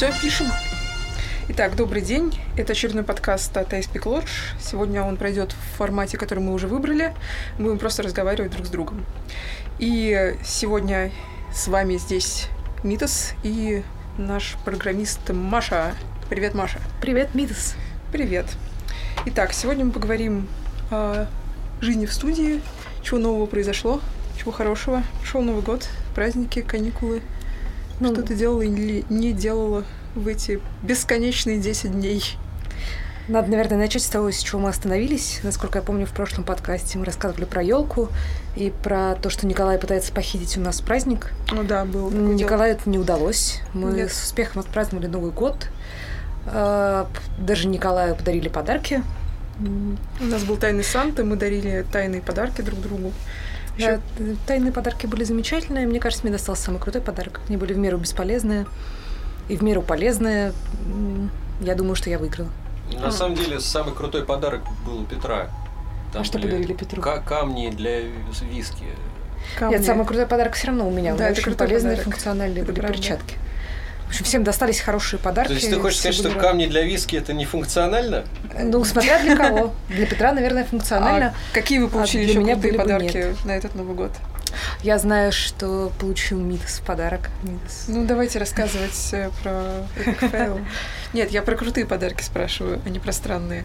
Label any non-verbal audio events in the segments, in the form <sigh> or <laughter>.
Все, пишем. Итак, добрый день. Это очередной подкаст от Speak Lodge. Сегодня он пройдет в формате, который мы уже выбрали. Мы будем просто разговаривать друг с другом. И сегодня с вами здесь Митас и наш программист Маша. Привет, Маша. Привет, Митас. Привет. Итак, сегодня мы поговорим о жизни в студии, чего нового произошло, чего хорошего. Шел Новый год, праздники, каникулы. Ну, что ты делала или не делала в эти бесконечные 10 дней? Надо, наверное, начать с того, с чего мы остановились. Насколько я помню, в прошлом подкасте мы рассказывали про елку и про то, что Николай пытается похитить у нас праздник. Ну да, был. Николаю это не удалось. Мы Нет. с успехом отпраздновали Новый год. А, даже Николаю подарили подарки. У нас был тайный Санта, мы дарили тайные подарки друг другу. Да, тайные подарки были замечательные. Мне кажется, мне достался самый крутой подарок. Они были в меру бесполезные и в меру полезные. Я думаю, что я выиграла. На а. самом деле, самый крутой подарок был у Петра. Там а что подарили Петру? Камни для виски. Камни. Нет, самый крутой подарок все равно у меня. Да, у меня очень полезные подарок. функциональные были перчатки. В общем, всем достались хорошие подарки. То есть ты хочешь сказать, что камни для виски это не функционально? Ну, смотря для кого. <laughs> Для Петра, наверное, функционально. А какие вы получили а еще меня были подарки на этот Новый год? Я знаю, что получил Митас подарок. Митас. Ну, давайте рассказывать э, про fail. <laughs> Нет, я про крутые подарки спрашиваю, а не про странные.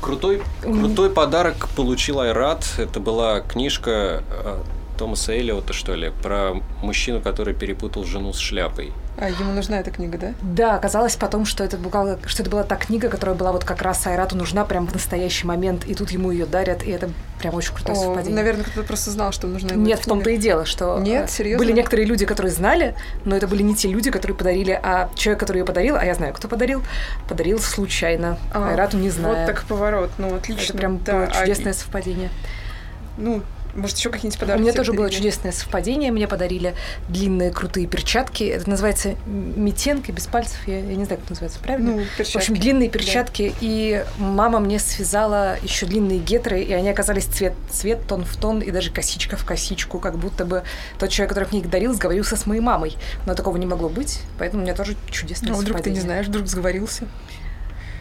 Крутой, крутой подарок получил Айрат. Это была книжка э, Томаса Эллиота, что ли, про мужчину, который перепутал жену с шляпой. А ему нужна эта книга, да? Да, оказалось потом, что это, была, что это была та книга, которая была вот как раз Айрату нужна прямо в настоящий момент, и тут ему ее дарят, и это прям очень крутое О, совпадение. Наверное, кто-то просто знал, что нужна Нет, в том-то и дело, что Нет, серьезно? были некоторые люди, которые знали, но это были не те люди, которые подарили, а человек, который ее подарил, а я знаю, кто подарил, подарил случайно. А, Айрату не знаю. Вот так поворот, ну отлично. Это прям да, чудесное а... совпадение. Ну, может, еще какие-нибудь подарки? У меня тоже было чудесное совпадение. Мне подарили длинные крутые перчатки. Это называется метенки без пальцев. Я, я не знаю, как называется, правильно? Ну, перчатки. В общем, длинные перчатки. Да. И мама мне связала еще длинные гетры, и они оказались цвет, цвет тон в тон, и даже косичка в косичку, как будто бы тот человек, который мне их дарил, сговорился с моей мамой. Но такого не могло быть, поэтому у меня тоже чудесное а совпадение. вдруг ты не знаешь, вдруг сговорился?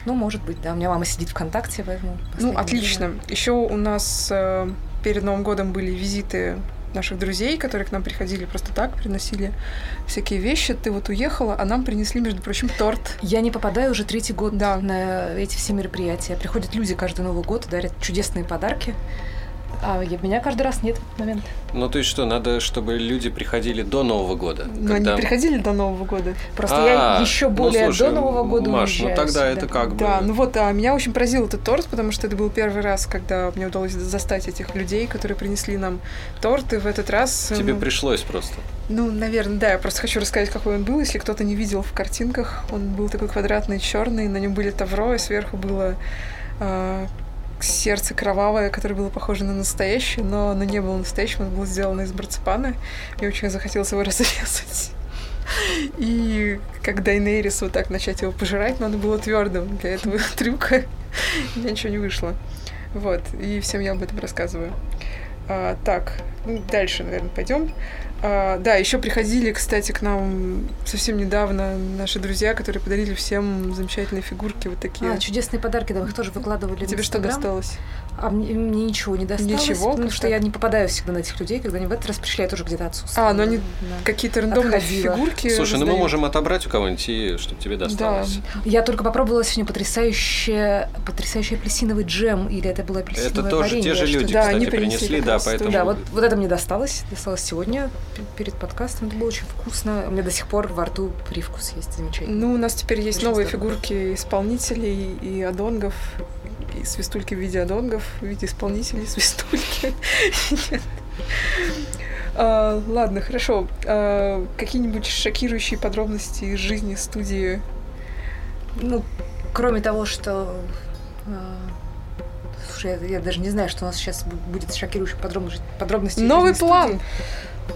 Ну, может быть, да. У меня мама сидит ВКонтакте, поэтому... Ну, отлично. Еще у нас э, перед Новым годом были визиты наших друзей, которые к нам приходили просто так, приносили всякие вещи. Ты вот уехала, а нам принесли, между прочим, торт. Я не попадаю уже третий год да. на эти все мероприятия. Приходят люди каждый Новый год, дарят чудесные подарки. А меня каждый раз нет момент. Ну, то есть что, надо, чтобы люди приходили до Нового года? Но когда... они приходили до Нового года. Просто а, я еще ну, более ну, слушай, до Нового года Маш, ну ну тогда это как бы... Да, ну вот, а меня очень поразил этот торт, потому что это был первый раз, когда мне удалось застать этих людей, которые принесли нам торт, и в этот раз... Тебе ну, пришлось просто. Ну, наверное, да. Я просто хочу рассказать, какой он был. Если кто-то не видел в картинках, он был такой квадратный, черный, на нем были тавро, и сверху было а, сердце кровавое, которое было похоже на настоящее, но оно не было настоящим, оно было сделано из марципана. Мне очень захотелось его <laughs> разрезать. И как Дайнерис вот так начать его пожирать, оно было твердым для этого <laughs> трюка. Ничего не вышло. Вот, и всем я об этом рассказываю. А, так, ну, дальше, наверное, пойдем. А, да, еще приходили, кстати, к нам совсем недавно наши друзья, которые подарили всем замечательные фигурки вот такие. А, чудесные подарки, да, мы их тоже выкладывали. Тебе что досталось? А мне, мне ничего не досталось. Ничего? Потому что я не попадаю всегда на этих людей, когда они в этот раз пришли, я тоже где-то отсутствую. А, но они да. какие-то рандомные Отходила. фигурки. Слушай, ну мы можем отобрать у кого-нибудь, и чтобы тебе досталось. Да. Я только попробовала сегодня потрясающий, потрясающий апельсиновый джем, или это было апельсиновое Это тоже варенье, те же люди, да, кстати, они принесли, принесли да, поэтому... Да, вот, вот это мне досталось, досталось сегодня перед подкастом. Это было очень вкусно. У меня до сих пор во рту привкус есть замечательный. Ну, у нас теперь есть очень новые здорово. фигурки исполнителей и адонгов, свистульки в виде адонгов, в виде исполнителей свистульки. А, ладно, хорошо. А, какие-нибудь шокирующие подробности из жизни студии? Ну, кроме того, что а, Слушай, я, я даже не знаю, что у нас сейчас будет шокирующих подробностей. подробности Новый план!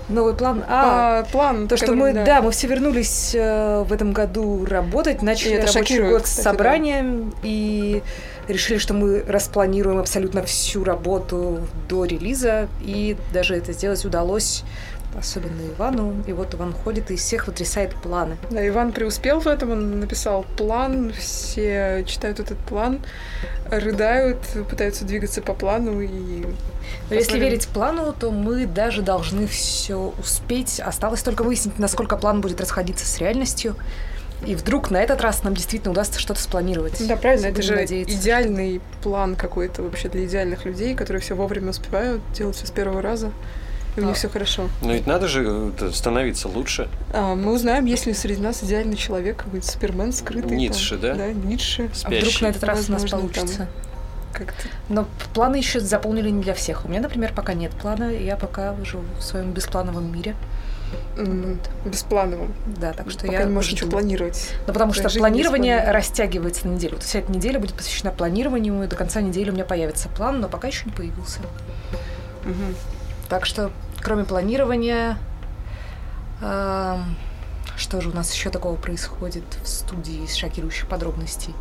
Новый план. А, а план. То, что мы, да. да, мы все вернулись э, в этом году работать, начали и рабочий год с собранием да. и решили, что мы распланируем абсолютно всю работу до релиза, и даже это сделать удалось особенно Ивану. И вот Иван ходит и из всех вытрясает планы. Да, Иван преуспел в этом, он написал план, все читают этот план, рыдают, пытаются двигаться по плану и... Но если верить плану, то мы даже должны все успеть. Осталось только выяснить, насколько план будет расходиться с реальностью. И вдруг на этот раз нам действительно удастся что-то спланировать. Да, правильно, это же надеяться. идеальный план какой-то вообще для идеальных людей, которые все вовремя успевают делать все с первого раза. И у них а. все хорошо. Но ведь надо же э, становиться лучше. А, мы узнаем, если среди нас идеальный человек, будет Супермен скрытый. Ницше, там, да? Да, Ницше. Спящий. А вдруг на этот раз Возможно, у нас получится? Там как-то. Но планы еще заполнили не для всех. У меня, например, пока нет плана, и я пока живу в своем бесплановом мире. Бесплановым. Да, так что Пока я не можешь ничего планировать. Ну, потому что планирование растягивается на неделю. Вот вся эта неделя будет посвящена планированию, и до конца недели у меня появится план, но пока еще не появился. Угу. Так что, кроме планирования, э, что же у нас еще такого происходит в студии из шокирующих подробностей?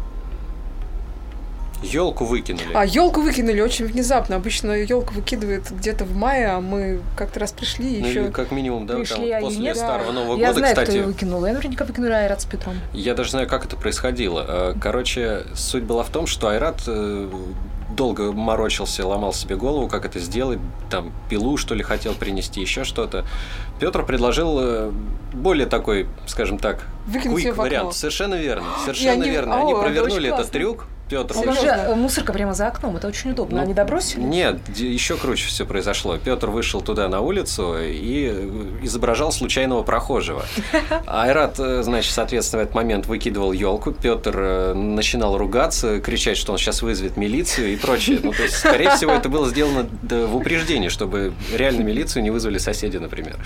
Елку выкинули. А, елку выкинули очень внезапно. Обычно елку выкидывают где-то в мае, а мы как-то раз пришли ну, еще. Как минимум, да, пришли, там, после нет, Старого да. Нового я года, знаю, кстати. Кто ее выкинул. Я наверняка выкинула Айрат с Петром. Я даже знаю, как это происходило. Э, короче, суть была в том, что Айрат э, долго морочился, ломал себе голову, как это сделать, там пилу, что ли, хотел принести, еще что-то. Петр предложил э, более такой, скажем так, quick вариант. Совершенно верно, совершенно они... верно. О, они провернули этот трюк, Петр вышел. же мусорка прямо за окном, это очень удобно. Ну, Они добросили? Нет, еще круче все произошло. Петр вышел туда на улицу и э, изображал случайного прохожего. <laughs> Айрат, э, значит, соответственно, в этот момент выкидывал елку. Петр э, начинал ругаться, кричать, что он сейчас вызовет милицию и прочее. Ну, то есть, скорее всего, это было сделано в упреждении, чтобы реально милицию не вызвали соседи, например.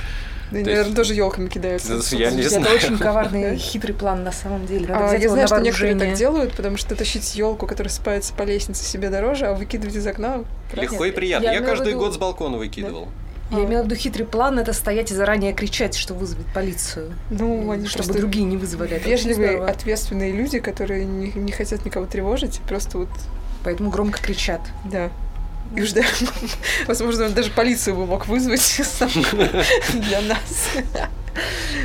Да, то наверное, есть... тоже елками кидаются. Я не знаю. Это очень коварный, хитрый план на самом деле. Надо а, я знаю, что некоторые так делают, потому что тащить елку, которая спается по лестнице, себе дороже, а выкидывать из окна... Легко и приятно. Я, я каждый год с балкона выкидывал. Да? Я имела в виду хитрый план это стоять и заранее кричать, что вызовет полицию. Ну, они чтобы другие не вызвали. Вежливые, ответственные люди, которые не, не хотят никого тревожить, просто вот. Поэтому громко кричат. Да. И ждем. Возможно, он даже полицию бы мог вызвать <laughs> для нас.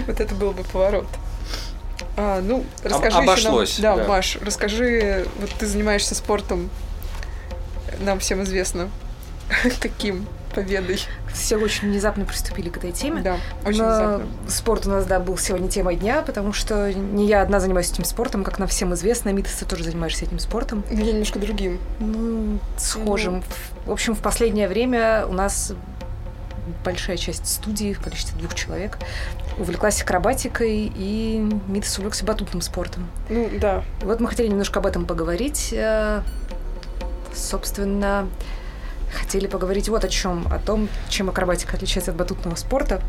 Вот это был бы поворот. А, ну, расскажи Обошлось. Нам, да, да, Маш, расскажи, вот ты занимаешься спортом, нам всем известно, <laughs> каким победой. Все очень внезапно приступили к этой теме. Да, очень Но внезапно. Спорт у нас, да, был сегодня темой дня, потому что не я одна занимаюсь этим спортом, как нам всем известно, Митас, ты тоже занимаешься этим спортом. Я немножко другим. Ну, схожим. Ну. В общем, в последнее время у нас большая часть студии в количестве двух человек увлеклась акробатикой, и Митас увлекся батутным спортом. Ну, да. И вот мы хотели немножко об этом поговорить. Э, собственно, хотели поговорить вот о чем, о том, чем акробатика отличается от батутного спорта.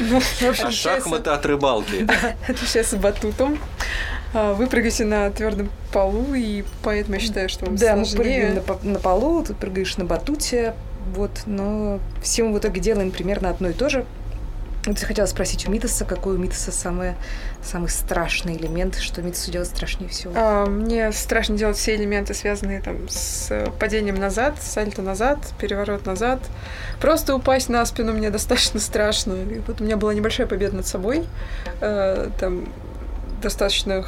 Ну, а шахматы от рыбалки. <laughs> Отличается батутом. А, вы прыгаете на твердом полу, и поэтому я считаю, что вам Да, мы прыгаем на полу, ты прыгаешь на батуте, вот, но все мы в итоге делаем примерно одно и то же. Вот я хотела спросить у Митаса, какой у Митаса самый, самый страшный элемент, что Митасу делать страшнее всего? А, мне страшно делать все элементы, связанные там с падением назад, сальто назад, переворот назад. Просто упасть на спину мне <laughs> достаточно страшно. И вот у меня была небольшая победа над собой. Э, там достаточно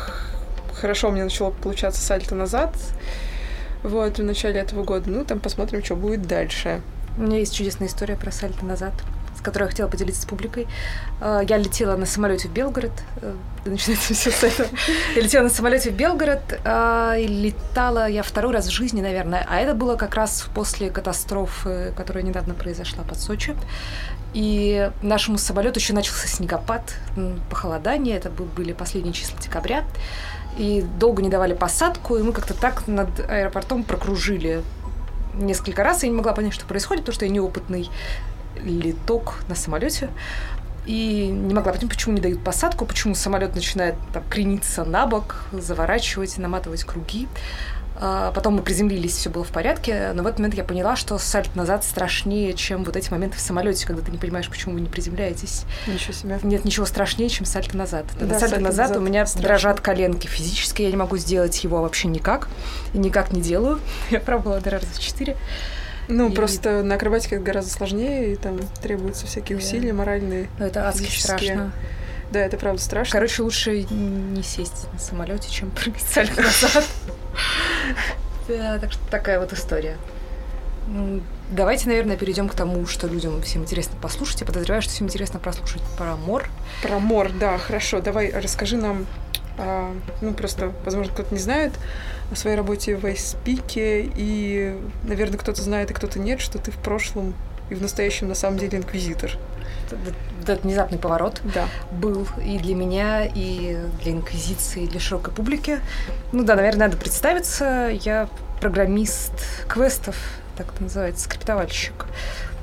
хорошо у меня начало получаться сальто назад. Вот, в начале этого года. Ну, там посмотрим, что будет дальше. У меня есть чудесная история про сальто назад которой я хотела поделиться с публикой. А, я летела на самолете в Белгород. Э, начинается все с этого. Я летела на самолете в Белгород, а, и летала я второй раз в жизни, наверное. А это было как раз после катастрофы, которая недавно произошла под Сочи. И нашему самолету еще начался снегопад, похолодание. Это были последние числа декабря. И долго не давали посадку, и мы как-то так над аэропортом прокружили несколько раз. Я не могла понять, что происходит, потому что я неопытный литок на самолете. И не могла понять, почему не дают посадку, почему самолет начинает там, крениться на бок, заворачивать, наматывать круги. А потом мы приземлились, все было в порядке, но в этот момент я поняла, что сальт назад страшнее, чем вот эти моменты в самолете, когда ты не понимаешь, почему вы не приземляетесь. Ничего себе. Нет ничего страшнее, чем сальто назад. Да, сальто назад, назад у меня страшно. дрожат коленки физически, я не могу сделать его вообще никак, и никак не делаю. <laughs> Я пробовала один раз за четыре. Ну, И- просто на акробатике это гораздо сложнее, и там требуются всякие Да. усилия моральные. Ну, это адски страшно. Да, это правда страшно. Короче, лучше не сесть на самолете, чем прыгать сальто назад. <laughs> Да, так что такая вот история. М, Давайте, наверное, перейдем к тому, что людям всем интересно послушать. Я подозреваю, что всем интересно прослушать про мор. Про мор, да, хорошо. Давай расскажи нам, а, ну просто, возможно, кто-то не знает о своей работе в Айспике, и, наверное, кто-то знает, и кто-то нет, что ты в прошлом и в настоящем на самом деле инквизитор. Это- Этот внезапный поворот Да. был и для меня, и для инквизиции, и для широкой публики. Ну да, наверное, надо представиться. Я программист квестов, так это называется, скриптовальщик.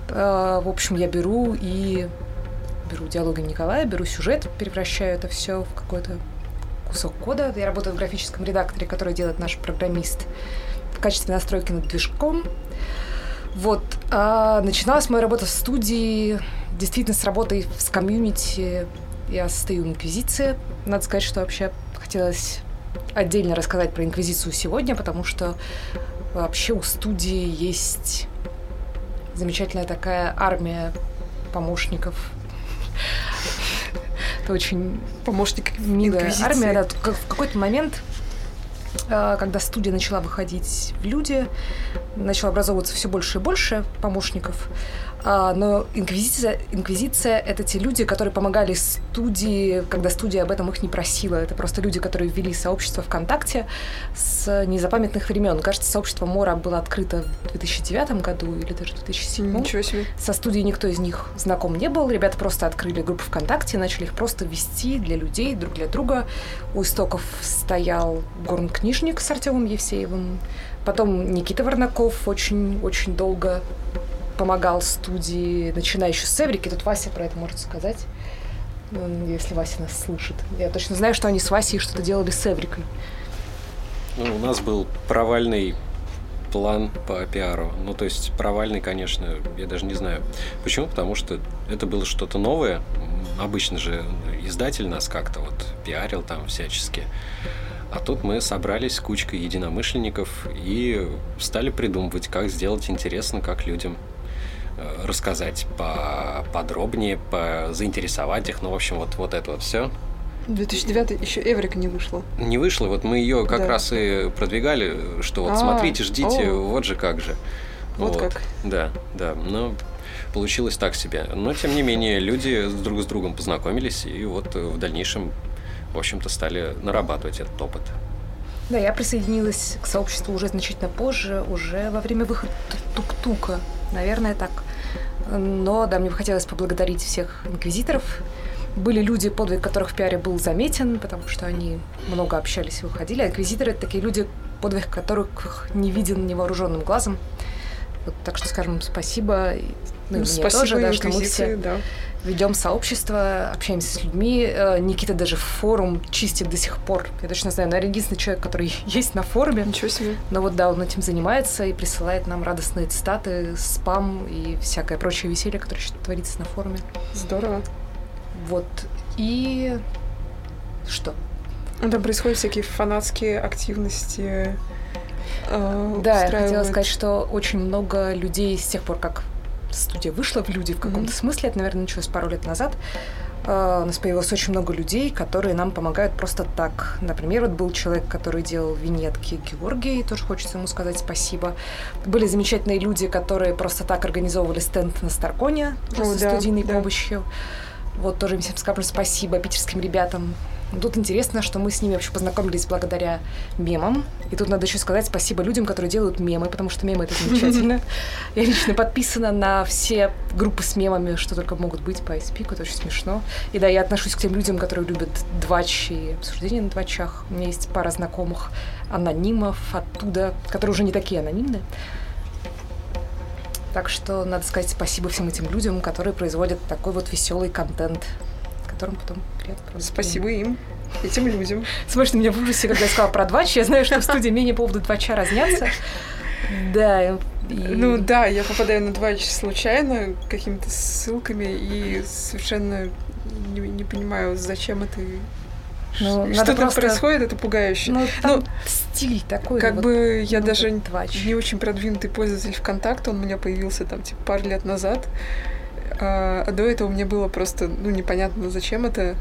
Э, В общем, я беру и беру диалоги Николая, беру сюжет, превращаю это все в какой-то кусок кода. Я работаю в графическом редакторе, который делает наш программист в качестве настройки над движком. Вот. А начиналась моя работа в студии действительно с работой с комьюнити. Я состою в Инквизиции. Надо сказать, что вообще хотелось отдельно рассказать про Инквизицию сегодня, потому что вообще у студии есть замечательная такая армия помощников. Это очень Помощник милая армия. Да, в какой-то момент, когда студия начала выходить в люди, начало образовываться все больше и больше помощников. А, Но инквизиция, инквизиция — это те люди, которые помогали студии, когда студия об этом их не просила. Это просто люди, которые ввели сообщество ВКонтакте с незапамятных времен. Кажется, сообщество Мора было открыто в 2009 году или даже в 2007. Ничего себе. Со студией никто из них знаком не был. Ребята просто открыли группу ВКонтакте, начали их просто вести для людей, друг для друга. У истоков стоял горн-книжник с Артемом Евсеевым. Потом Никита Варнаков очень-очень долго помогал студии, начиная еще с Эврики. Тут Вася про это может сказать, если Вася нас слышит. Я точно знаю, что они с Васей что-то делали с Эврикой. Ну, у нас был провальный план по пиару. Ну, то есть провальный, конечно, я даже не знаю. Почему? Потому что это было что-то новое. Обычно же издатель нас как-то вот пиарил там всячески. А тут мы собрались кучкой единомышленников и стали придумывать, как сделать интересно, как людям рассказать подробнее, по заинтересовать их. Ну, в общем, вот, вот это вот все. 2009 еще Эврика не вышла. Не вышло, вот мы ее как Да. раз и продвигали, что вот А, смотрите, ждите, о. вот же как же. Вот как. Да, да, но получилось так себе. Но, тем не менее, люди друг с другом познакомились и вот э, в дальнейшем, в общем-то, стали нарабатывать этот опыт. Да, я присоединилась к сообществу уже значительно позже, уже во время выхода Тук-Тука. Наверное, так. Но, да, мне бы хотелось поблагодарить всех инквизиторов. Были люди, подвиг которых в пиаре был заметен, потому что они много общались и выходили. А инквизиторы — это такие люди, подвиг которых не виден невооруженным глазом. Вот, так что скажем спасибо. Ну, мне Спасибо тоже, да, что мы все да. ведем сообщество, общаемся с людьми. Э, Никита даже форум чистит до сих пор. Я точно знаю, наверное, единственный человек, который <laughs> есть на форуме. Ничего себе. Но вот да, он этим занимается и присылает нам радостные цитаты, спам и всякое прочее веселье, которое сейчас творится на форуме. Здорово. Вот. И что? Ну, Там происходят всякие фанатские активности. Э, Да, я хотела сказать, что очень много людей с тех пор, как студия вышла в люди в каком-то Мгм. смысле, это, наверное, началось пару лет назад, э, у нас появилось очень много людей, которые нам помогают просто так. Например, вот был человек, который делал виньетки Георгий, тоже хочется ему сказать спасибо. Были замечательные люди, которые просто так организовывали стенд на Старконе, просто с да, студийной да. помощью. Вот тоже им всем скажем спасибо питерским ребятам. Тут интересно, что мы с ними вообще познакомились благодаря мемам. И тут надо еще сказать спасибо людям, которые делают мемы, потому что мемы это замечательно. <laughs> Я лично подписана на все группы с мемами, что только могут быть по ISP, это очень смешно. И да, я отношусь к тем людям, которые любят двач и обсуждения на двачах. У меня есть пара знакомых анонимов оттуда, которые уже не такие анонимные. Так что надо сказать спасибо всем этим людям, которые производят такой вот веселый контент, которым потом проводить Спасибо им, этим людям. На меня в ужасе, когда я сказала про двач. Я знаю, что в студии менее по поводу двача разнятся. Да. и- Ну да, я попадаю на два часа случайно какими-то ссылками и совершенно не, не понимаю, зачем это Ну, что там просто... происходит, это пугающе. Ну, там ну, стиль такой. Как вот, бы я ну, даже твач. не очень продвинутый пользователь ВКонтакта, он у меня появился там типа пару лет назад. А, а до этого мне было просто, ну, непонятно, зачем это.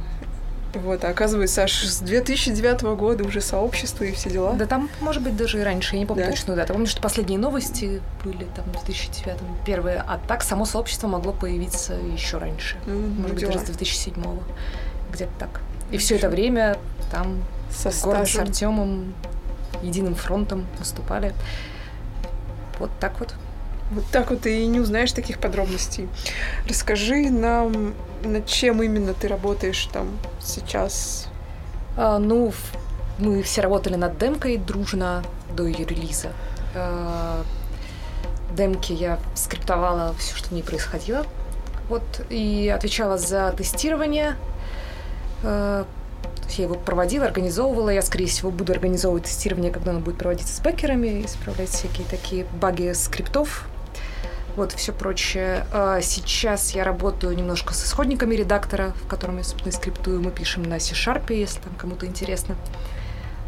Вот, а оказывается, аж с 2009 года уже сообщество и все дела. Да там, может быть, даже и раньше, я не помню да? точную дату. Помню, что последние новости были там в 2009 первые, а так само сообщество могло появиться еще раньше. Ну, может быть, дела. даже с 2007 где-то так. И все это время там Со город с Артемом единым фронтом выступали. Вот так вот. Вот так вот и не узнаешь таких подробностей. Расскажи нам, над чем именно ты работаешь там сейчас? А, ну, мы все работали над демкой дружно до ее релиза. А, демки я скриптовала все, что в ней происходило. Вот, и отвечала за тестирование. А, я его проводила, организовывала. Я, скорее всего, буду организовывать тестирование, когда оно будет проводиться с бэкерами, исправлять всякие такие баги скриптов, вот все прочее. А сейчас я работаю немножко с исходниками редактора, в котором я, собственно, скриптую. Мы пишем на C-Sharp, если там кому-то интересно.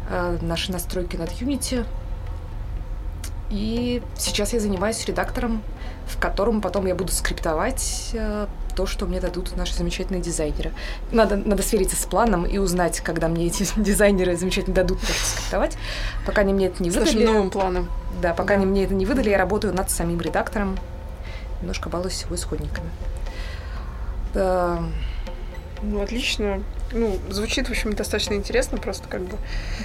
А, наши настройки над Unity. И сейчас я занимаюсь редактором, в котором потом я буду скриптовать а, то, что мне дадут наши замечательные дизайнеры. Надо, надо свериться с планом и узнать, когда мне эти <laughs> дизайнеры замечательно дадут то, что скриптовать. Пока они мне это не выдали. С новым планом. Да, пока да. они мне это не выдали, я работаю над самим редактором немножко балуюсь его исходниками. Да. Ну, отлично. Ну, звучит, в общем, достаточно интересно, просто как бы...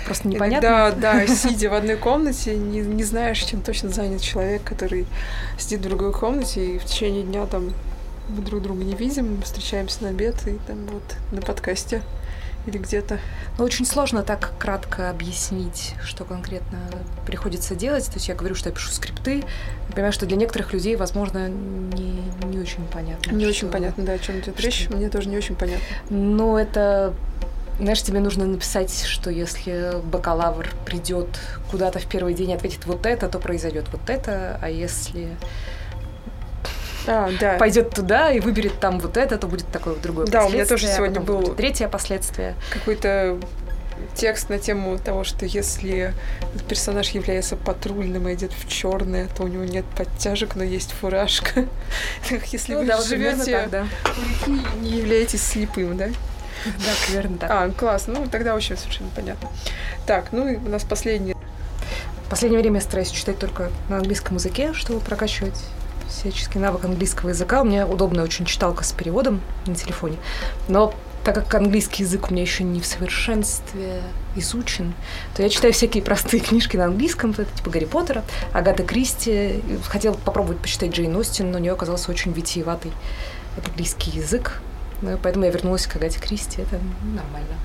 Просто непонятно. Да, да, сидя в одной комнате, не, не знаешь, чем точно занят человек, который сидит в другой комнате, и в течение дня там мы друг друга не видим, встречаемся на обед и там вот на подкасте или где-то. Но очень сложно так кратко объяснить, что конкретно приходится делать. То есть я говорю, что я пишу скрипты. Я понимаю, что для некоторых людей, возможно, не, не очень понятно. Не что... очень понятно, да, о чем идет речь. Мне тоже не очень понятно. Ну, это знаешь, тебе нужно написать, что если бакалавр придет куда-то в первый день и ответит вот это, то произойдет вот это, а если а, да. пойдет туда и выберет там вот это, то будет такое другое Да, у меня тоже сегодня был третье последствие. Какой-то текст на тему того, что если персонаж является патрульным и идет в черное, то у него нет подтяжек, но есть фуражка. <laughs> Если ну, вы да, живете да. не являетесь слепым, да? Да, примерно так. А, класс. Ну, тогда вообще совершенно понятно. Так, ну и у нас последний. В последнее время я стараюсь читать только на английском языке, чтобы прокачивать всяческий навык английского языка. У меня удобная очень читалка с переводом на телефоне. Но так как английский язык у меня еще не в совершенстве изучен, то я читаю всякие простые книжки на английском, типа Гарри Поттера, Агаты Кристи. Хотела попробовать почитать Джейн Остин, но у нее оказался очень витиеватый английский язык. Ну, поэтому я вернулась к Агате Кристи, это нормально.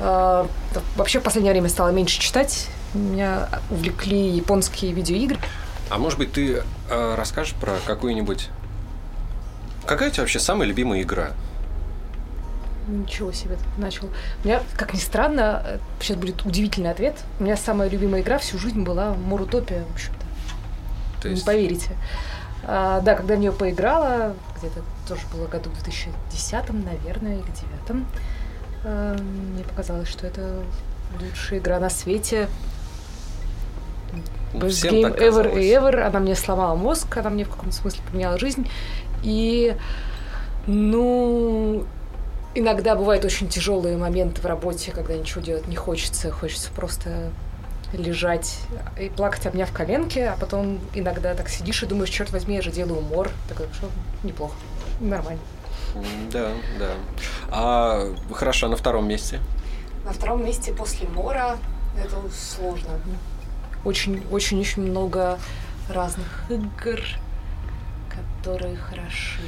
А, вообще в последнее время стала меньше читать. Меня увлекли японские видеоигры. А может быть, ты э, расскажешь про какую-нибудь... Какая у тебя вообще самая любимая игра? Ничего себе, начал. У меня, как ни странно, сейчас будет удивительный ответ. У меня самая любимая игра всю жизнь была Мурутопия, в общем-то. То есть... Не поверите. А, да, когда в нее поиграла, где-то тоже было году в 2010, наверное, или 2009, а, мне показалось, что это лучшая игра на свете. Best Всем Game Ever и Ever. Она мне сломала мозг, она мне в каком-то смысле поменяла жизнь. И, ну, иногда бывают очень тяжелые моменты в работе, когда ничего делать не хочется, хочется просто лежать и плакать, обняв коленки, а потом иногда так сидишь и думаешь, черт возьми, я же делаю умор. Так что неплохо, нормально. Да, да. А хорошо, а на втором месте? На втором месте после мора это сложно очень-очень-очень много разных игр, которые хороши.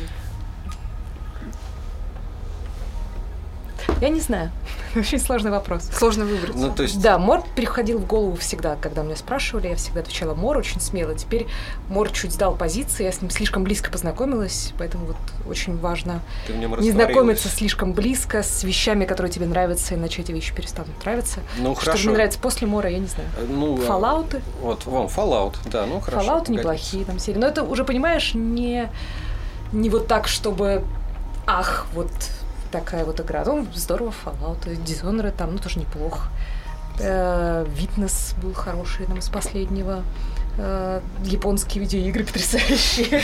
Я не знаю. <laughs> Очень сложный вопрос. Сложно выбрать. Ну, то есть... Да, Мор приходил в голову всегда, когда меня спрашивали, я всегда отвечала Мор очень смело. Теперь Мор чуть сдал позиции, я с ним слишком близко познакомилась, поэтому вот очень важно не знакомиться слишком близко с вещами, которые тебе нравятся, иначе эти вещи перестанут нравиться. Ну, Что хорошо. мне нравится после Мора, я не знаю. Э, ну, Fallout. А, вот, вам Fallout, да, ну хорошо. Fallout неплохие там серии. Но это уже, понимаешь, не, не вот так, чтобы ах, вот такая вот игра. Ну, здорово, Fallout, Dishonored там, ну, тоже неплохо. Э, Витнес был хороший, там, из последнего. Э, японские видеоигры потрясающие.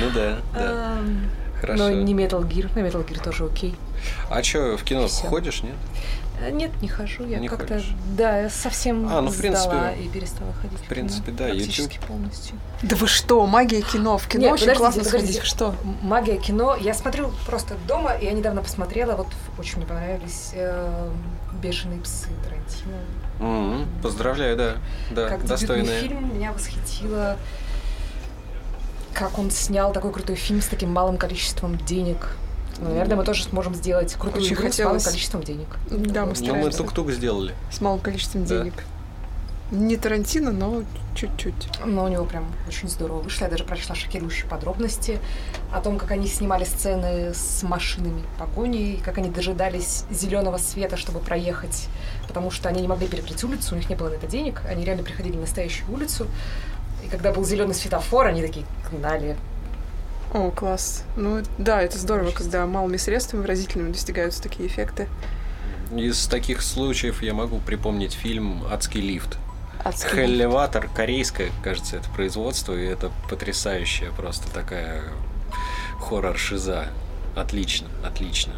Ну да, да. Эм, Хорошо. Но не Metal Gear, на Metal Gear тоже окей. А что, в кино Всё. ходишь, нет? Э, Нет, не хожу. Я Не как-то, ходишь? да, я совсем А, ну, в сдала принципе, и перестала ходить. в принципе, да, Практически полностью. Да вы что, магия кино. В кино Нет, очень подождите, классно подождите. сходить. Что? Магия кино. Я смотрю просто дома, и я недавно посмотрела, вот очень мне понравились э, «Бешеные псы» Тарантино. Мгм. Поздравляю, да. Да, как достойная. фильм меня восхитило, как он снял такой крутой фильм с таким малым количеством денег. Ну, Наверное, мы тоже сможем сделать крутую Очень игру с хотелось. малым количеством денег. Да, мы Ну, мы стараемся. тук-тук сделали. С малым количеством Да. денег. Не Тарантино, но чуть-чуть. Но у него прям очень здорово вышло. Я даже прочла шокирующие подробности о том, как они снимали сцены с машинами погони, как они дожидались зеленого света, чтобы проехать, потому что они не могли перекрыть улицу, у них не было на это денег. Они реально приходили на настоящую улицу. И когда был зеленый светофор, они такие гнали. О, класс. Ну да, это здорово, когда малыми средствами выразительными достигаются такие эффекты. Из таких случаев я могу припомнить фильм «Адский лифт». Адский. Корейское, кажется, это производство, и это потрясающая просто такая хоррор-шиза. Отлично, отлично.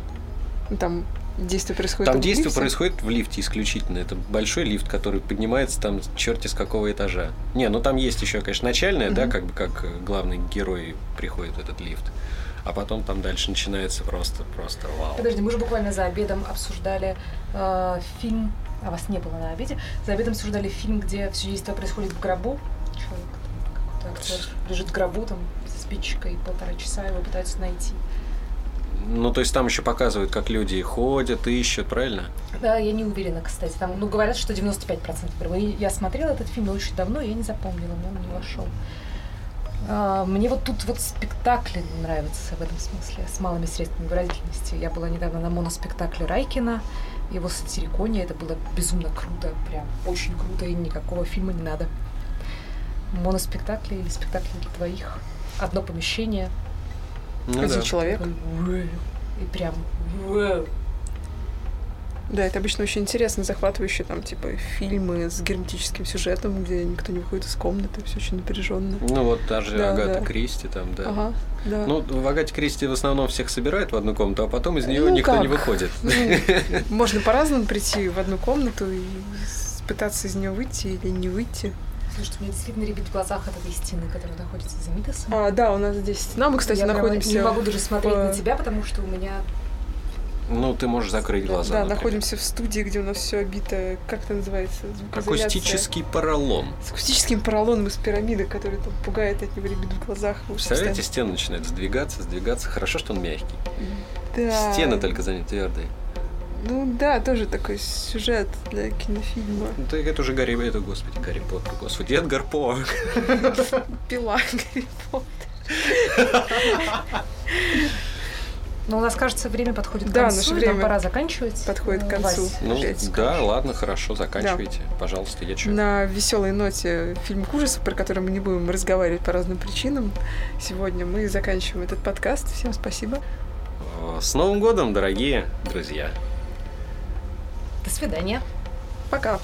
Там действие происходит Там в действие лифте. происходит в лифте исключительно. Это большой лифт, который поднимается там черти с какого этажа. Не, ну там есть еще, конечно, начальное, да, Мгм. как бы как э, главный герой приходит в этот лифт. А потом там дальше начинается просто, просто вау. Подожди, мы же буквально за обедом обсуждали э, фильм, а вас не было на обеде, за обедом обсуждали фильм, где все действие происходит в гробу. Человек, там, какой-то актер лежит в гробу, там, с спичкой полтора часа его пытаются найти. Ну, то есть там еще показывают, как люди ходят, ищут, правильно? Да, я не уверена, кстати. Там, ну, говорят, что 95% первого. И Я смотрела этот фильм но очень давно, я не запомнила, мне он не вошел. А, Мне вот тут вот спектакли нравятся в этом смысле, с малыми средствами выразительности. Я была недавно на моноспектакле Райкина, его сатирикония, это было безумно круто, прям очень круто, и никакого фильма не надо. Моноспектакли или спектакли для двоих. Одно помещение, Ну Один да. человек. и прям. Да, это обычно очень интересно, захватывающие там, типа, фильмы с герметическим сюжетом, где никто не выходит из комнаты, все очень напряженно. Ну вот даже Да, Агата да. Кристи там, да. Ага, да. Ну, в Агате Кристи в основном всех собирают в одну комнату, а потом из нее Ну, никто не как? выходит. Ну, <laughs> можно по-разному прийти в одну комнату и пытаться из нее выйти или не выйти. Слушайте, мне действительно рябит в глазах от этой стены, которая находится за Мидасом. А, да, у нас здесь стена. Мы, кстати, я находимся... не могу даже смотреть в- на тебя, потому что у меня... Ну, ты можешь закрыть глаза. Да, например. находимся в студии, где у нас все обито, как это называется? Акустический поролон. С акустическим поролоном из пирамиды, который там пугает от него ребят в глазах. Представляете, стены начинают сдвигаться, сдвигаться. Хорошо, что он мягкий. Да. Стены только за ним твердые. Ну да, тоже такой сюжет для кинофильма. Ну, так это уже Гарри, это, господи, Гарри Поттер, господи, Эдгар По. <laughs> Пила Гарри Поттер. Но у нас, кажется, время подходит к Да, концу. наше время Нам пора заканчивать. подходит к Э, концу. Вась, Ну, Опять да, скажешь. ладно, хорошо, заканчивайте. Пожалуйста, я что? На веселой ноте фильм ужасов, про который мы не будем разговаривать по разным причинам. Сегодня мы заканчиваем этот подкаст. Всем спасибо. С Новым годом, дорогие друзья! До свидания. Пока.